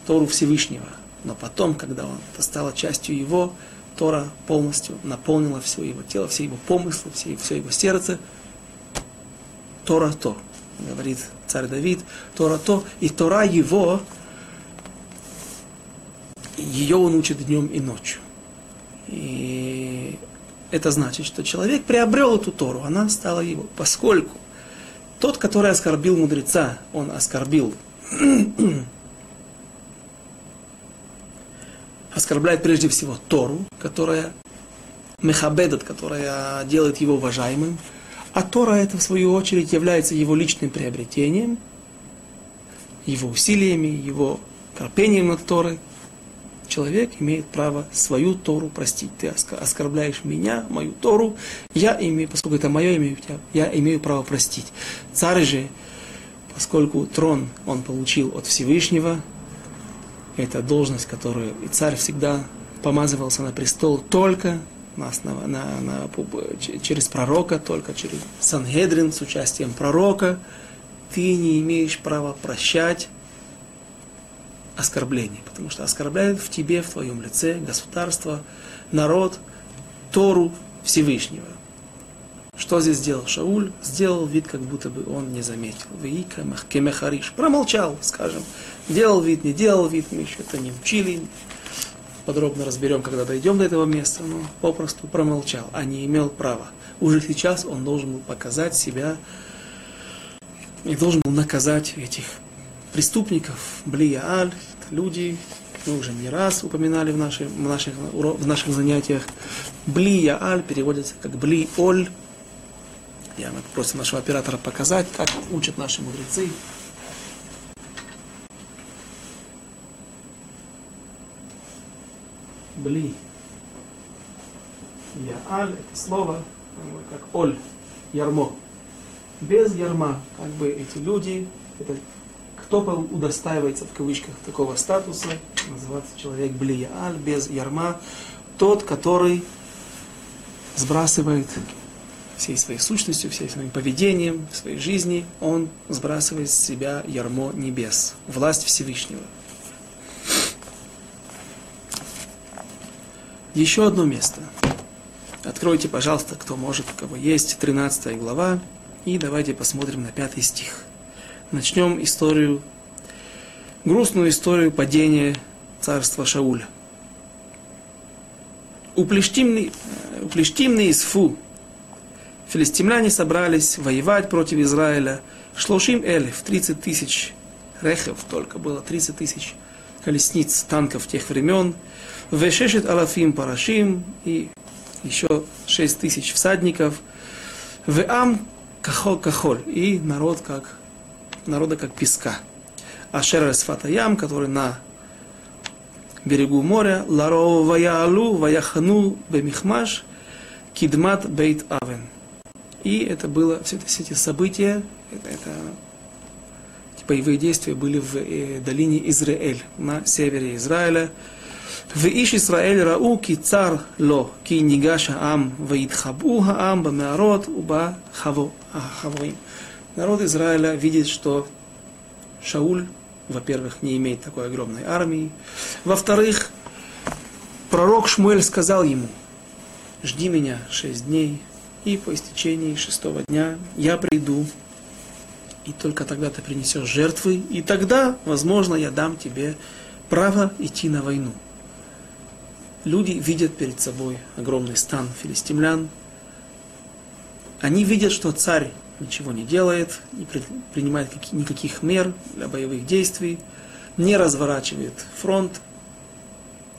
Тору Всевышнего. Но потом, когда он, это стало частью его, Тора полностью наполнила все его тело, все его помыслы, все, все его сердце. Тора то, говорит царь Давид, Тора то, и Тора его ее он учит днем и ночью. И это значит, что человек приобрел эту Тору, она стала его, поскольку тот, который оскорбил мудреца, он оскорбил, оскорбляет прежде всего Тору, которая мехабедат, которая делает его уважаемым, а Тора это в свою очередь является его личным приобретением, его усилиями, его терпением над Торой – человек имеет право свою Тору простить. Ты оскорбляешь меня, мою Тору, я имею, поскольку это мое имя, я имею право простить. Царь же, поскольку трон он получил от Всевышнего, это должность, которую и царь всегда помазывался на престол только на основ... на, на, через пророка, только через Сангедрин с участием пророка, ты не имеешь права прощать оскорбление, потому что оскорбляют в тебе, в твоем лице, государство, народ, Тору Всевышнего. Что здесь сделал Шауль? Сделал вид, как будто бы он не заметил. Вейка кемехариш. Промолчал, скажем. Делал вид, не делал вид, мы еще это не учили. Подробно разберем, когда дойдем до этого места. Но попросту промолчал, а не имел права. Уже сейчас он должен был показать себя и должен был наказать этих преступников, Блияаль, люди, мы уже не раз упоминали в наших, в наших, в наших занятиях. Блияаль переводится как Бли-Оль. Я попросим нашего оператора показать, как учат наши мудрецы. Бли. Яаль это слово, как Оль, ярмо. Без ярма, как бы эти люди, это кто удостаивается, в кавычках, такого статуса, называется человек блияаль, без ярма, тот, который сбрасывает всей своей сущностью, всей своим поведением, в своей жизни, он сбрасывает с себя ярмо небес, власть Всевышнего. Еще одно место. Откройте, пожалуйста, кто может, у кого есть, 13 глава, и давайте посмотрим на пятый стих начнем историю, грустную историю падения царства Шауля. У Плештимны, Плештимны из Фу филистимляне собрались воевать против Израиля. Шлошим элев, 30 тысяч рехов, только было 30 тысяч колесниц, танков тех времен. Вешешет алафим парашим и еще 6 тысяч всадников. Веам кахол кахоль и народ как народа как песка. Ашер Ям, который на берегу моря, Ларо Ваяалу, Ваяхану Бемихмаш, Кидмат Бейт Авен. И это было, все, это, все эти события, это, это боевые действия были в э, долине Израиль, на севере Израиля. В Иш Исраэль рау ки цар ло, ки нигаша ам, ваидхабу хаам, бамеарот, уба хаво, хавоим народ Израиля видит, что Шауль, во-первых, не имеет такой огромной армии. Во-вторых, пророк Шмуэль сказал ему, жди меня шесть дней, и по истечении шестого дня я приду, и только тогда ты принесешь жертвы, и тогда, возможно, я дам тебе право идти на войну. Люди видят перед собой огромный стан филистимлян. Они видят, что царь ничего не делает, не принимает никаких мер для боевых действий, не разворачивает фронт,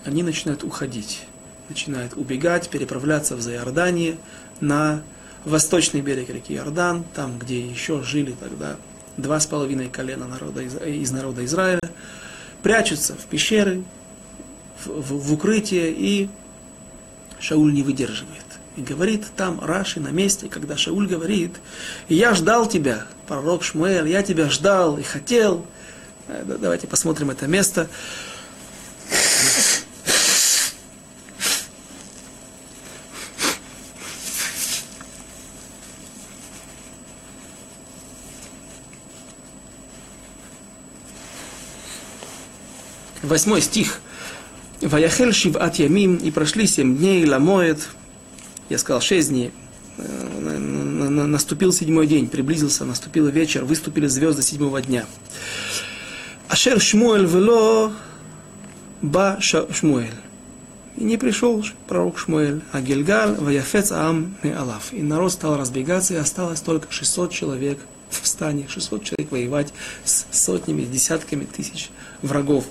они начинают уходить, начинают убегать, переправляться в Заиордание, на восточный берег реки Иордан, там, где еще жили тогда два с половиной колена народа, из народа Израиля, прячутся в пещеры, в, в, в укрытие, и Шауль не выдерживает. И говорит там Раши на месте, когда Шауль говорит, «И я ждал тебя, пророк Шмуэль, я тебя ждал и хотел». Э, давайте посмотрим это место. Восьмой стих. «Ваяхель шиват ямим, и прошли семь дней, ламоет, я сказал шесть дней, э, наступил седьмой день, приблизился, наступил вечер, выступили звезды седьмого дня. Ашер Шмуэль вело ба Шмуэль. И не пришел пророк Шмуэль, а Гильгаль ваяфец ам не алаф. И народ стал разбегаться, и осталось только 600 человек в стане, 600 человек воевать с сотнями, десятками тысяч врагов.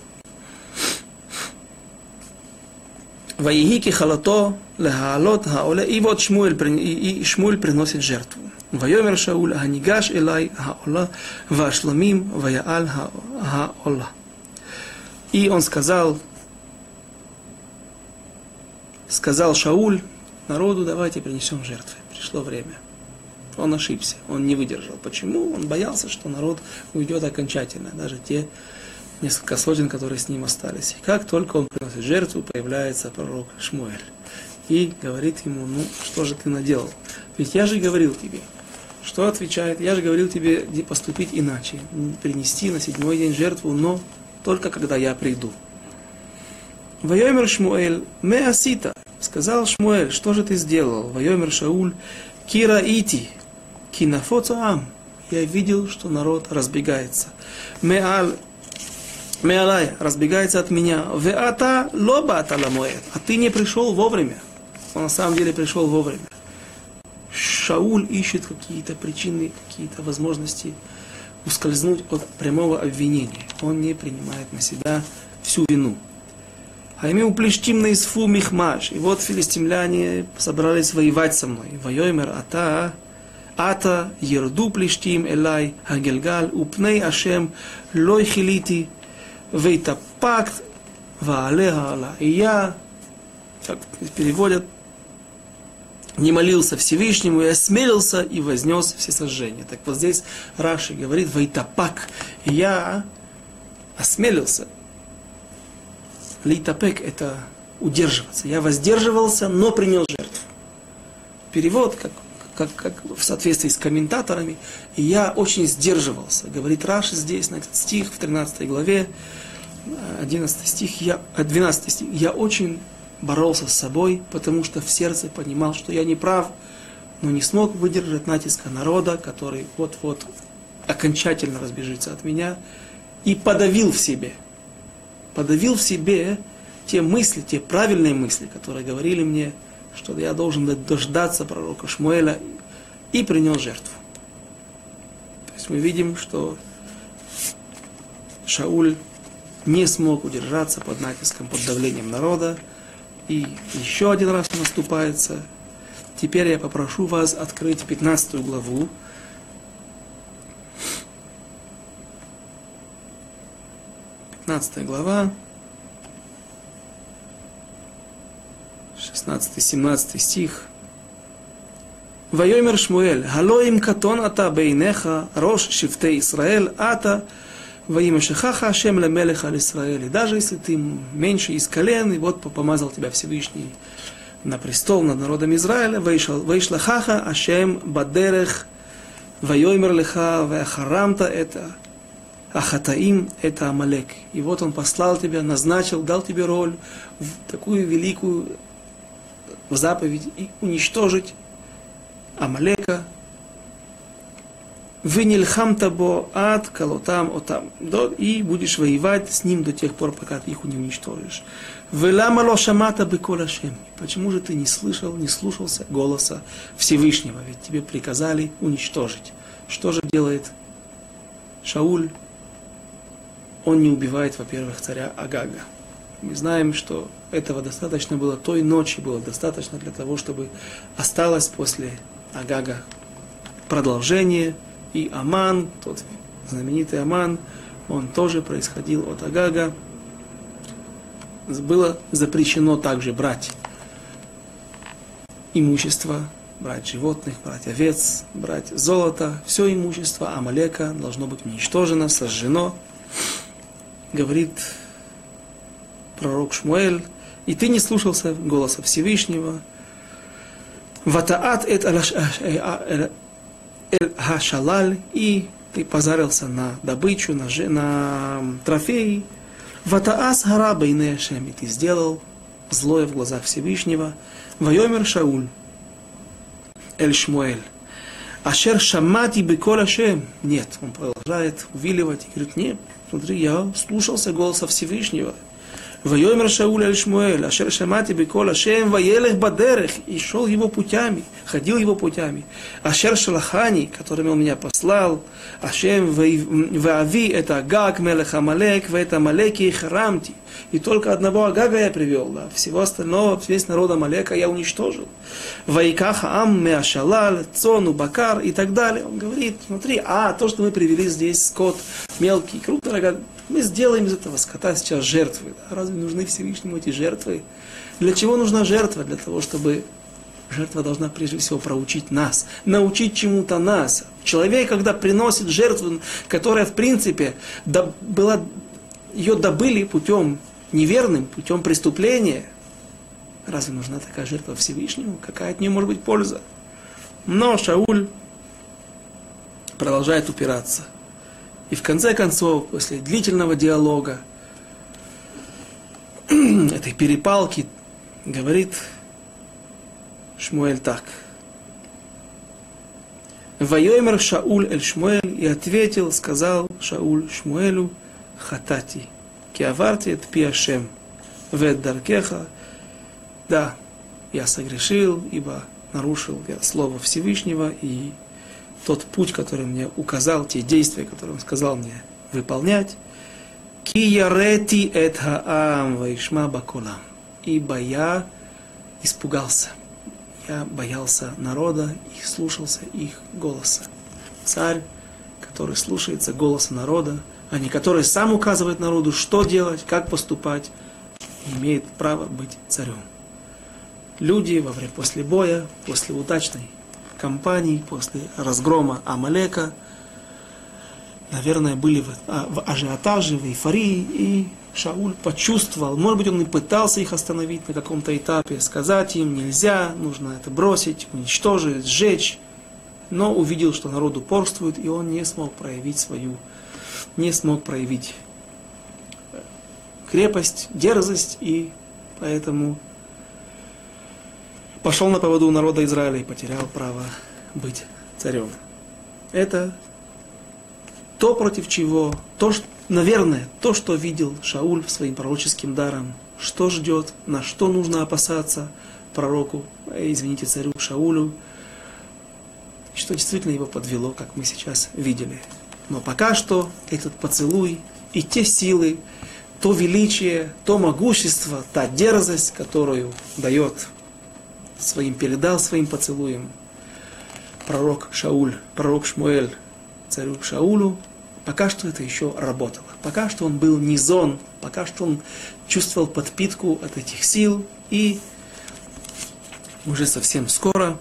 Ваигики халато легаалот хаоле. И вот Шмуэль, и, и Шмуэль приносит жертву. Вайомер Шауль ханигаш элай хаола вашламим ваяаль хаола. И он сказал, сказал Шауль народу, давайте принесем жертвы. Пришло время. Он ошибся, он не выдержал. Почему? Он боялся, что народ уйдет окончательно. Даже те, несколько сотен, которые с ним остались. И как только он приносит жертву, появляется пророк Шмуэль. И говорит ему, ну, что же ты наделал? Ведь я же говорил тебе. Что отвечает? Я же говорил тебе поступить иначе. Принести на седьмой день жертву, но только когда я приду. Вайомер Шмуэль, ме асита, сказал Шмуэль, что же ты сделал? Вайомер Шауль, кира ити, кинафоцаам. Я видел, что народ разбегается. Меал Меалай разбегается от меня. Веата лоба аталамоэт. А ты не пришел вовремя. Он на самом деле пришел вовремя. Шауль ищет какие-то причины, какие-то возможности ускользнуть от прямого обвинения. Он не принимает на себя всю вину. А ими уплештим на исфу михмаш. И вот филистимляне собрались воевать со мной. Воемер ата, ата ерду плештим элай агельгал, упней ашем лой хилити Вейтапакт. И я, как переводят, не молился Всевышнему и осмелился и вознес все сожжения. Так вот здесь Раши говорит Вейтапак. Я осмелился. Лейтапек это удерживаться. Я воздерживался, но принял жертву. Перевод, как, как, как в соответствии с комментаторами, и я очень сдерживался. Говорит Раши здесь, на этот стих в 13 главе, 11 стих, я, 12 стих, я очень боролся с собой, потому что в сердце понимал, что я не прав, но не смог выдержать натиска народа, который вот-вот окончательно разбежится от меня, и подавил в себе. Подавил в себе те мысли, те правильные мысли, которые говорили мне, что я должен дождаться пророка Шмуэля и принес жертву. То есть мы видим, что Шауль не смог удержаться под натиском, под давлением народа, и еще один раз наступается. Теперь я попрошу вас открыть 15 главу. Пятнадцатая глава, 16-17 стих. Вайомер Шмуэль, Халоим катон ата бейнеха, рош шифте Исраэль, ата во имя Шихаха Ашем Лемелеха Исраэль. Даже если ты меньше из колен, и вот помазал тебя Всевышний на престол над народом Израиля, вышла хаха Ашем Бадерех Вайоймер Леха Вахарамта это Ахатаим это Амалек. И вот он послал тебя, назначил, дал тебе роль в такую великую заповедь и уничтожить Амалека, Венильхам табо ад калотам отам. И будешь воевать с ним до тех пор, пока ты их не уничтожишь. Велама лошамата беколашем. Почему же ты не слышал, не слушался голоса Всевышнего? Ведь тебе приказали уничтожить. Что же делает Шауль? Он не убивает, во-первых, царя Агага. Мы знаем, что этого достаточно было, той ночи было достаточно для того, чтобы осталось после Агага продолжение – и Аман, тот знаменитый Аман, он тоже происходил от Агага. Было запрещено также брать имущество, брать животных, брать овец, брать золото, все имущество Амалека должно быть уничтожено, сожжено. Говорит пророк Шмуэль, и ты не слушался голоса Всевышнего. Ватаат эт Хашалаль, и ты позарился на добычу, на, на трофеи. Ватаас бейне Ашем, и ты сделал злое в глазах Всевышнего. Вайомер Шауль, Эль Шмуэль. Ашер шамати бекол Ашем. Нет, он продолжает увиливать и говорит, нет, смотри, я слушался голоса Всевышнего. Воемер Шауля аль Шмуэль, ашер шамати бекол ашем, ваелех бадерех, и шел его путями, ходил его путями. Ашер шалахани, которыми он меня послал, ашем ваави, это Агаг, мелех Амалек, в это Амалеки харамти. И только одного Агага я привел, ДА, всего остального, весь народ МАЛЕКА я уничтожил. Вайкаха ам меашалал, цону бакар и так далее. Он говорит, смотри, а то, что мы привели здесь скот мелкий, круто, мы сделаем из этого скота сейчас жертвы. Да? Разве нужны Всевышнему эти жертвы? Для чего нужна жертва? Для того, чтобы жертва должна прежде всего проучить нас, научить чему-то нас. Человек, когда приносит жертву, которая в принципе была, ее добыли путем неверным, путем преступления, разве нужна такая жертва Всевышнему? Какая от нее может быть польза? Но Шауль продолжает упираться. И в конце концов, после длительного диалога, этой перепалки, говорит Шмуэль так. Вайомер Шауль эль Шмуэль и ответил, сказал Шауль Шмуэлю, хатати, киаварти et пиашем, вет даркеха, да, я согрешил, ибо нарушил я слово Всевышнего и тот путь, который мне указал, те действия, которые он сказал мне выполнять. Ки ярети эт хаам ваишма бакулам. Ибо я испугался. Я боялся народа и слушался их голоса. Царь, который слушается голоса народа, а не который сам указывает народу, что делать, как поступать, имеет право быть царем. Люди во время после боя, после удачной кампаний, после разгрома Амалека, наверное, были в, а, в ажиотаже, в эйфории, и Шауль почувствовал, может быть, он и пытался их остановить на каком-то этапе, сказать им нельзя, нужно это бросить, уничтожить, сжечь, но увидел, что народ упорствует, и он не смог проявить свою, не смог проявить крепость, дерзость, и поэтому пошел на поводу народа Израиля и потерял право быть царем. Это то, против чего, то, что, наверное, то, что видел Шауль своим пророческим даром, что ждет, на что нужно опасаться пророку, э, извините, царю Шаулю, что действительно его подвело, как мы сейчас видели. Но пока что этот поцелуй и те силы, то величие, то могущество, та дерзость, которую дает своим, передал своим поцелуем пророк Шауль, пророк Шмуэль царю Шаулю, пока что это еще работало. Пока что он был низон, пока что он чувствовал подпитку от этих сил, и уже совсем скоро,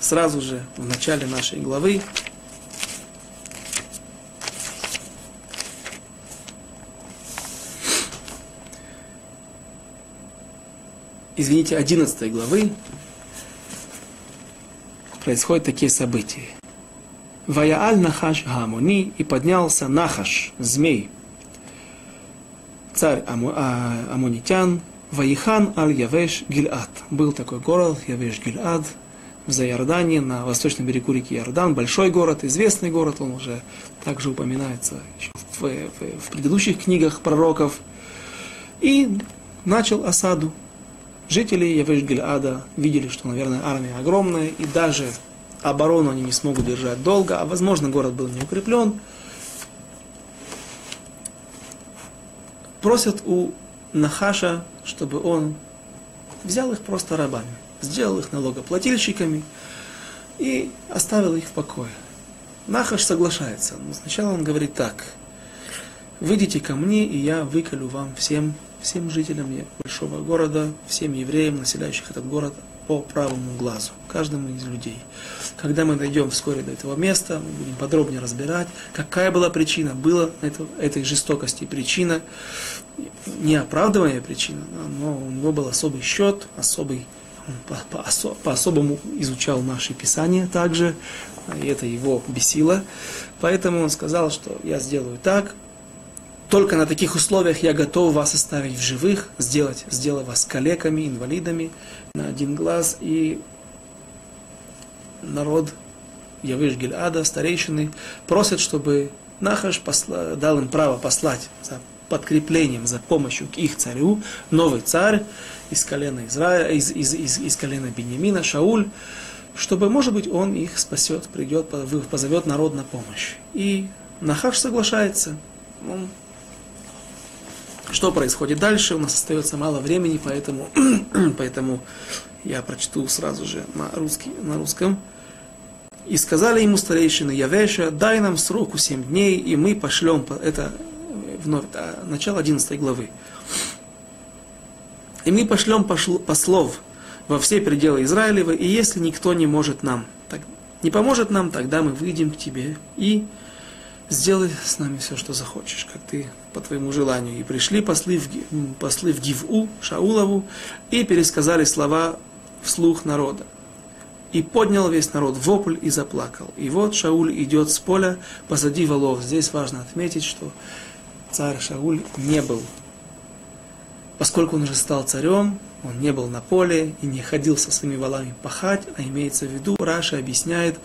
сразу же в начале нашей главы, извините, 11 главы, происходят такие события. Ваяаль Нахаш Гамуни и поднялся Нахаш, змей, царь Аму, а, Амунитян, Ваихан Аль-Явеш Гильад. Был такой город, Явеш Гильад, в Зайордании, на восточном берегу реки Иордан, большой город, известный город, он уже также упоминается еще в, в, в предыдущих книгах пророков. И начал осаду Жители Явеш-Гильада видели, что, наверное, армия огромная, и даже оборону они не смогут держать долго, а, возможно, город был не укреплен. Просят у Нахаша, чтобы он взял их просто рабами, сделал их налогоплательщиками и оставил их в покое. Нахаш соглашается, но сначала он говорит так, выйдите ко мне, и я выколю вам всем всем жителям большого города, всем евреям, населяющих этот город, по правому глазу, каждому из людей. Когда мы дойдем вскоре до этого места, мы будем подробнее разбирать, какая была причина, была это, этой жестокости причина, не причина, но у него был особый счет, особый, он по, по, по особому изучал наши писания также, и это его бесило. Поэтому он сказал, что я сделаю так, только на таких условиях я готов вас оставить в живых, сделать, сделать вас калеками, инвалидами на один глаз. И народ Явиш Гильада, старейшины, просят, чтобы Нахаш посла, дал им право послать за подкреплением, за помощью к их царю, новый царь из колена Израиля, из, из, из, из колена Бениамина, Шауль, чтобы, может быть, он их спасет, придет, позовет народ на помощь. И Нахаш соглашается. Он что происходит дальше? У нас остается мало времени, поэтому, поэтому я прочту сразу же на, русский, на русском. И сказали ему старейшины Явеша, дай нам сроку семь дней, и мы пошлем, это вновь, это начало 11 главы. И мы пошлем послов во все пределы Израилева, и если никто не может нам, так, не поможет нам, тогда мы выйдем к тебе и сделай с нами все, что захочешь, как ты по твоему желанию. И пришли послы в, послы в Гиву, Шаулову, и пересказали слова вслух народа. И поднял весь народ вопль и заплакал. И вот Шауль идет с поля позади валов. Здесь важно отметить, что царь Шауль не был. Поскольку он уже стал царем, он не был на поле и не ходил со своими валами пахать, а имеется в виду, Раша объясняет,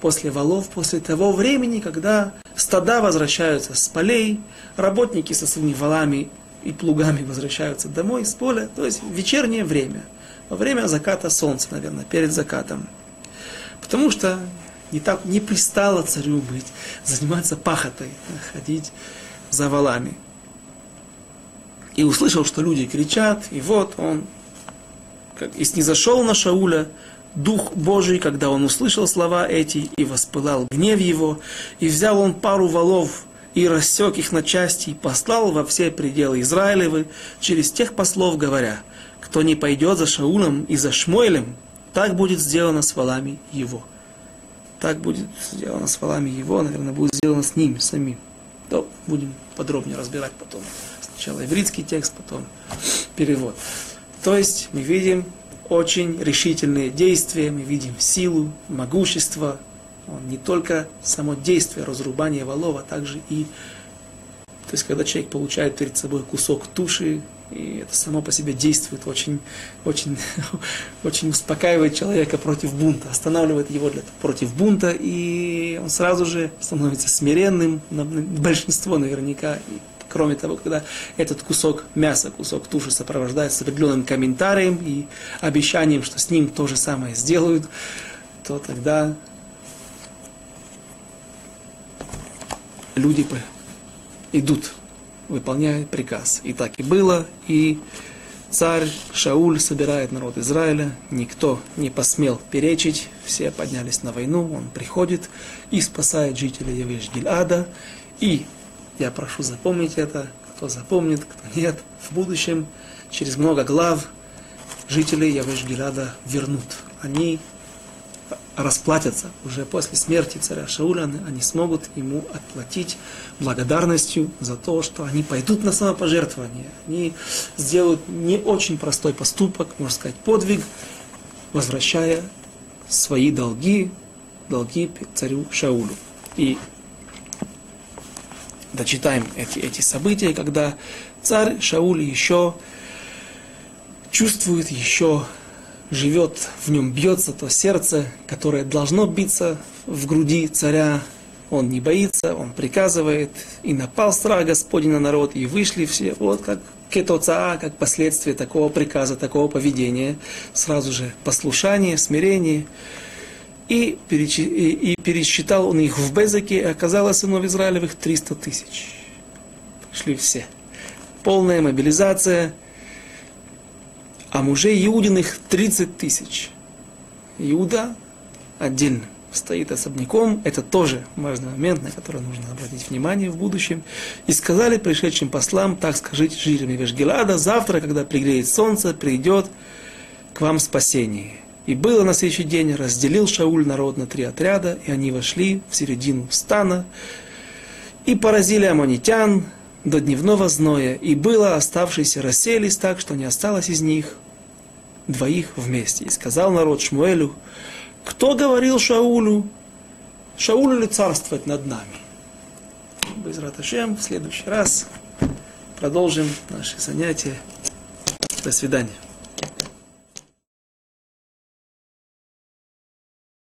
после валов, после того времени, когда стада возвращаются с полей, работники со своими валами и плугами возвращаются домой с поля, то есть вечернее время, во время заката солнца, наверное, перед закатом. Потому что не так не пристало царю быть, заниматься пахотой, ходить за валами. И услышал, что люди кричат, и вот он как, и снизошел на Шауля, Дух Божий, когда он услышал слова эти, и воспылал гнев его, и взял он пару валов, и рассек их на части, и послал во все пределы Израилевы через тех послов, говоря, кто не пойдет за Шаулом и за Шмуэлем, так будет сделано с валами его. Так будет сделано с валами его, наверное, будет сделано с ним самим. То будем подробнее разбирать потом. Сначала ивритский текст, потом перевод. То есть мы видим, очень решительные действия, мы видим силу, могущество, не только само действие разрубания валов, а также и, то есть когда человек получает перед собой кусок туши, и это само по себе действует очень, очень, очень успокаивает человека против бунта, останавливает его для, против бунта, и он сразу же становится смиренным, большинство наверняка, Кроме того, когда этот кусок мяса, кусок туши сопровождается определенным комментарием и обещанием, что с ним то же самое сделают, то тогда люди идут, выполняют приказ. И так и было, и царь Шауль собирает народ Израиля, никто не посмел перечить, все поднялись на войну, он приходит и спасает жителей Явеш Гильада, и я прошу запомнить это, кто запомнит, кто нет. В будущем, через много глав, жители Явеш-Гилада вернут. Они расплатятся уже после смерти царя Шауля, они смогут ему отплатить благодарностью за то, что они пойдут на самопожертвование. Они сделают не очень простой поступок, можно сказать, подвиг, возвращая свои долги, долги царю Шаулю. И дочитаем эти, эти события, когда царь Шауль еще чувствует, еще живет, в нем бьется то сердце, которое должно биться в груди царя. Он не боится, он приказывает, и напал страх Господень на народ, и вышли все, вот как кетоцаа, как последствие такого приказа, такого поведения, сразу же послушание, смирение и, и, и пересчитал он их в Безеке, и оказалось сынов Израилевых 300 тысяч. Пришли все. Полная мобилизация, а мужей Иудиных 30 тысяч. Иуда отдельно стоит особняком, это тоже важный момент, на который нужно обратить внимание в будущем. И сказали пришедшим послам, так скажите жителям Вешгелада, завтра, когда пригреет солнце, придет к вам спасение. И было на следующий день, разделил Шауль народ на три отряда, и они вошли в середину стана, и поразили аммонитян до дневного зноя, и было оставшиеся расселись так, что не осталось из них двоих вместе. И сказал народ Шмуэлю, кто говорил Шаулю, Шаулю ли царствовать над нами? Безрат Ашем. В следующий раз продолжим наши занятия. До свидания.